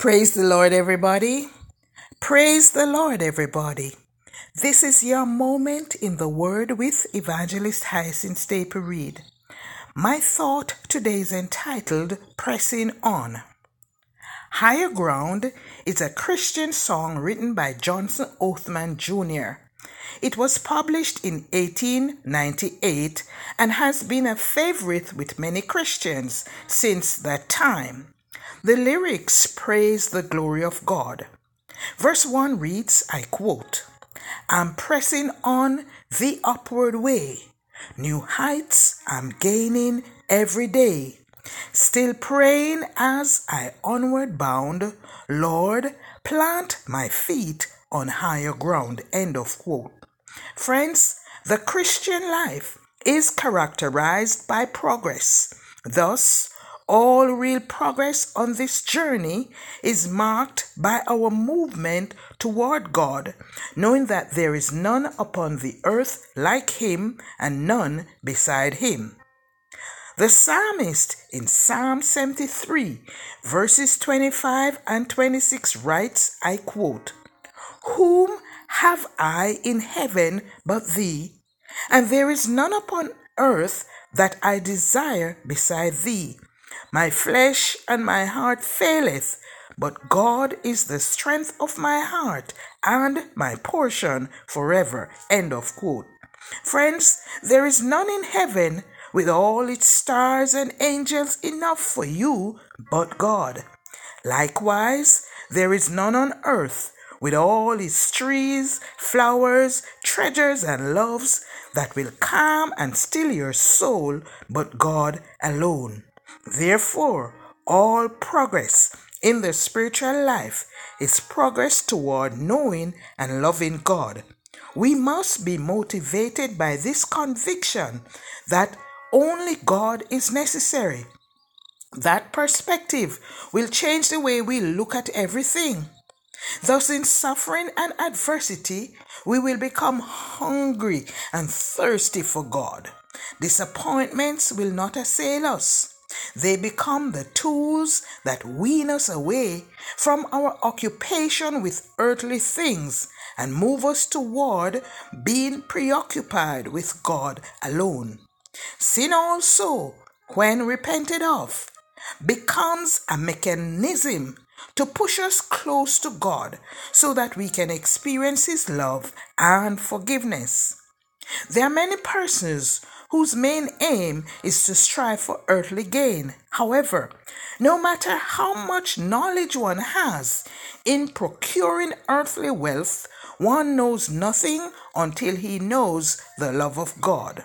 Praise the Lord, everybody. Praise the Lord, everybody. This is your moment in the Word with Evangelist Hyacinth Staple Reed. My thought today is entitled Pressing On. Higher Ground is a Christian song written by Johnson Oatman Jr. It was published in 1898 and has been a favorite with many Christians since that time. The lyrics praise the glory of God. Verse 1 reads, I quote, I'm pressing on the upward way. New heights I'm gaining every day. Still praying as I onward bound, Lord, plant my feet on higher ground. End of quote. Friends, the Christian life is characterized by progress. Thus, all real progress on this journey is marked by our movement toward God, knowing that there is none upon the earth like Him and none beside Him. The psalmist in Psalm 73, verses 25 and 26 writes, I quote, Whom have I in heaven but thee? And there is none upon earth that I desire beside thee. My flesh and my heart faileth, but God is the strength of my heart and my portion forever. End of quote. Friends, there is none in heaven with all its stars and angels enough for you but God. Likewise, there is none on earth with all its trees, flowers, treasures, and loves that will calm and still your soul but God alone. Therefore, all progress in the spiritual life is progress toward knowing and loving God. We must be motivated by this conviction that only God is necessary. That perspective will change the way we look at everything. Thus, in suffering and adversity, we will become hungry and thirsty for God. Disappointments will not assail us. They become the tools that wean us away from our occupation with earthly things and move us toward being preoccupied with God alone. Sin also, when repented of, becomes a mechanism to push us close to God so that we can experience His love and forgiveness. There are many persons whose main aim is to strive for earthly gain. However, no matter how much knowledge one has in procuring earthly wealth, one knows nothing until he knows the love of God.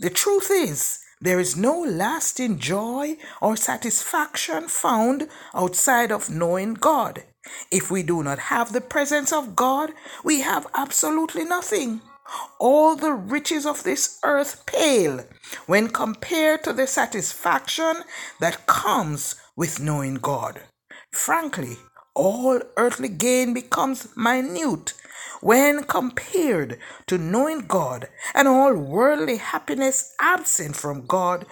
The truth is, there is no lasting joy or satisfaction found outside of knowing God. If we do not have the presence of God, we have absolutely nothing. All the riches of this earth pale when compared to the satisfaction that comes with knowing God. Frankly, all earthly gain becomes minute when compared to knowing God, and all worldly happiness absent from God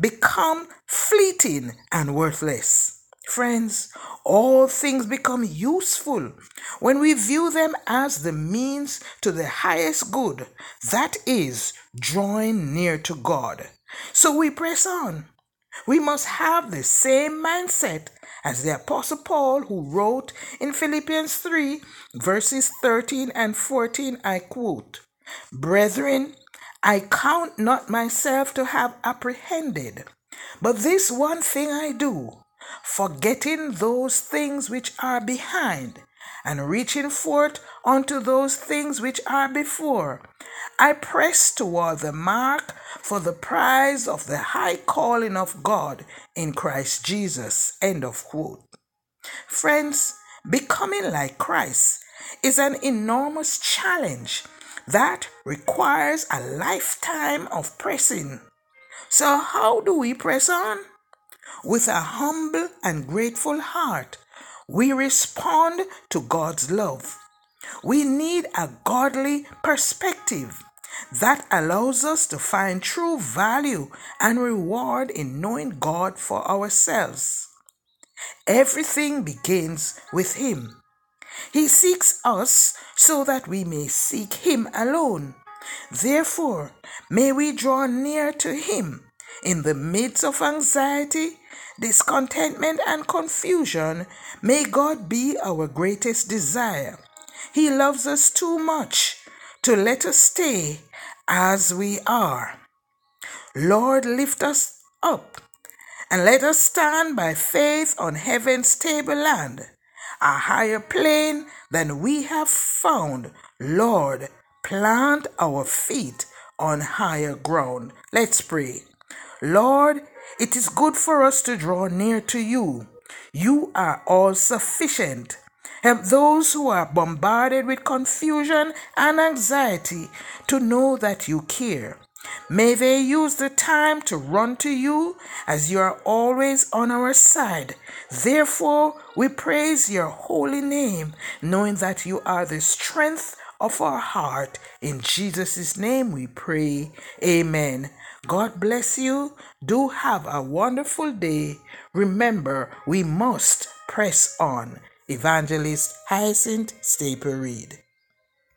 become fleeting and worthless. Friends, all things become useful when we view them as the means to the highest good, that is, drawing near to God. So we press on. We must have the same mindset as the Apostle Paul, who wrote in Philippians 3, verses 13 and 14. I quote, Brethren, I count not myself to have apprehended, but this one thing I do forgetting those things which are behind and reaching forth unto those things which are before. I press toward the mark for the prize of the high calling of God in Christ Jesus. End of quote. Friends, becoming like Christ is an enormous challenge that requires a lifetime of pressing. So, how do we press on? With a humble and grateful heart, we respond to God's love. We need a godly perspective that allows us to find true value and reward in knowing God for ourselves. Everything begins with Him. He seeks us so that we may seek Him alone. Therefore, may we draw near to Him in the midst of anxiety, discontentment, and confusion. May God be our greatest desire. He loves us too much to let us stay as we are. Lord, lift us up and let us stand by faith on heaven's stable land, a higher plane than we have found. Lord, plant our feet on higher ground. Let's pray. Lord, it is good for us to draw near to you. You are all sufficient. Help those who are bombarded with confusion and anxiety to know that you care. May they use the time to run to you as you are always on our side. Therefore, we praise your holy name, knowing that you are the strength of our heart. In Jesus' name we pray. Amen. God bless you. Do have a wonderful day. Remember, we must press on. Evangelist Hyacinth Staple Reed.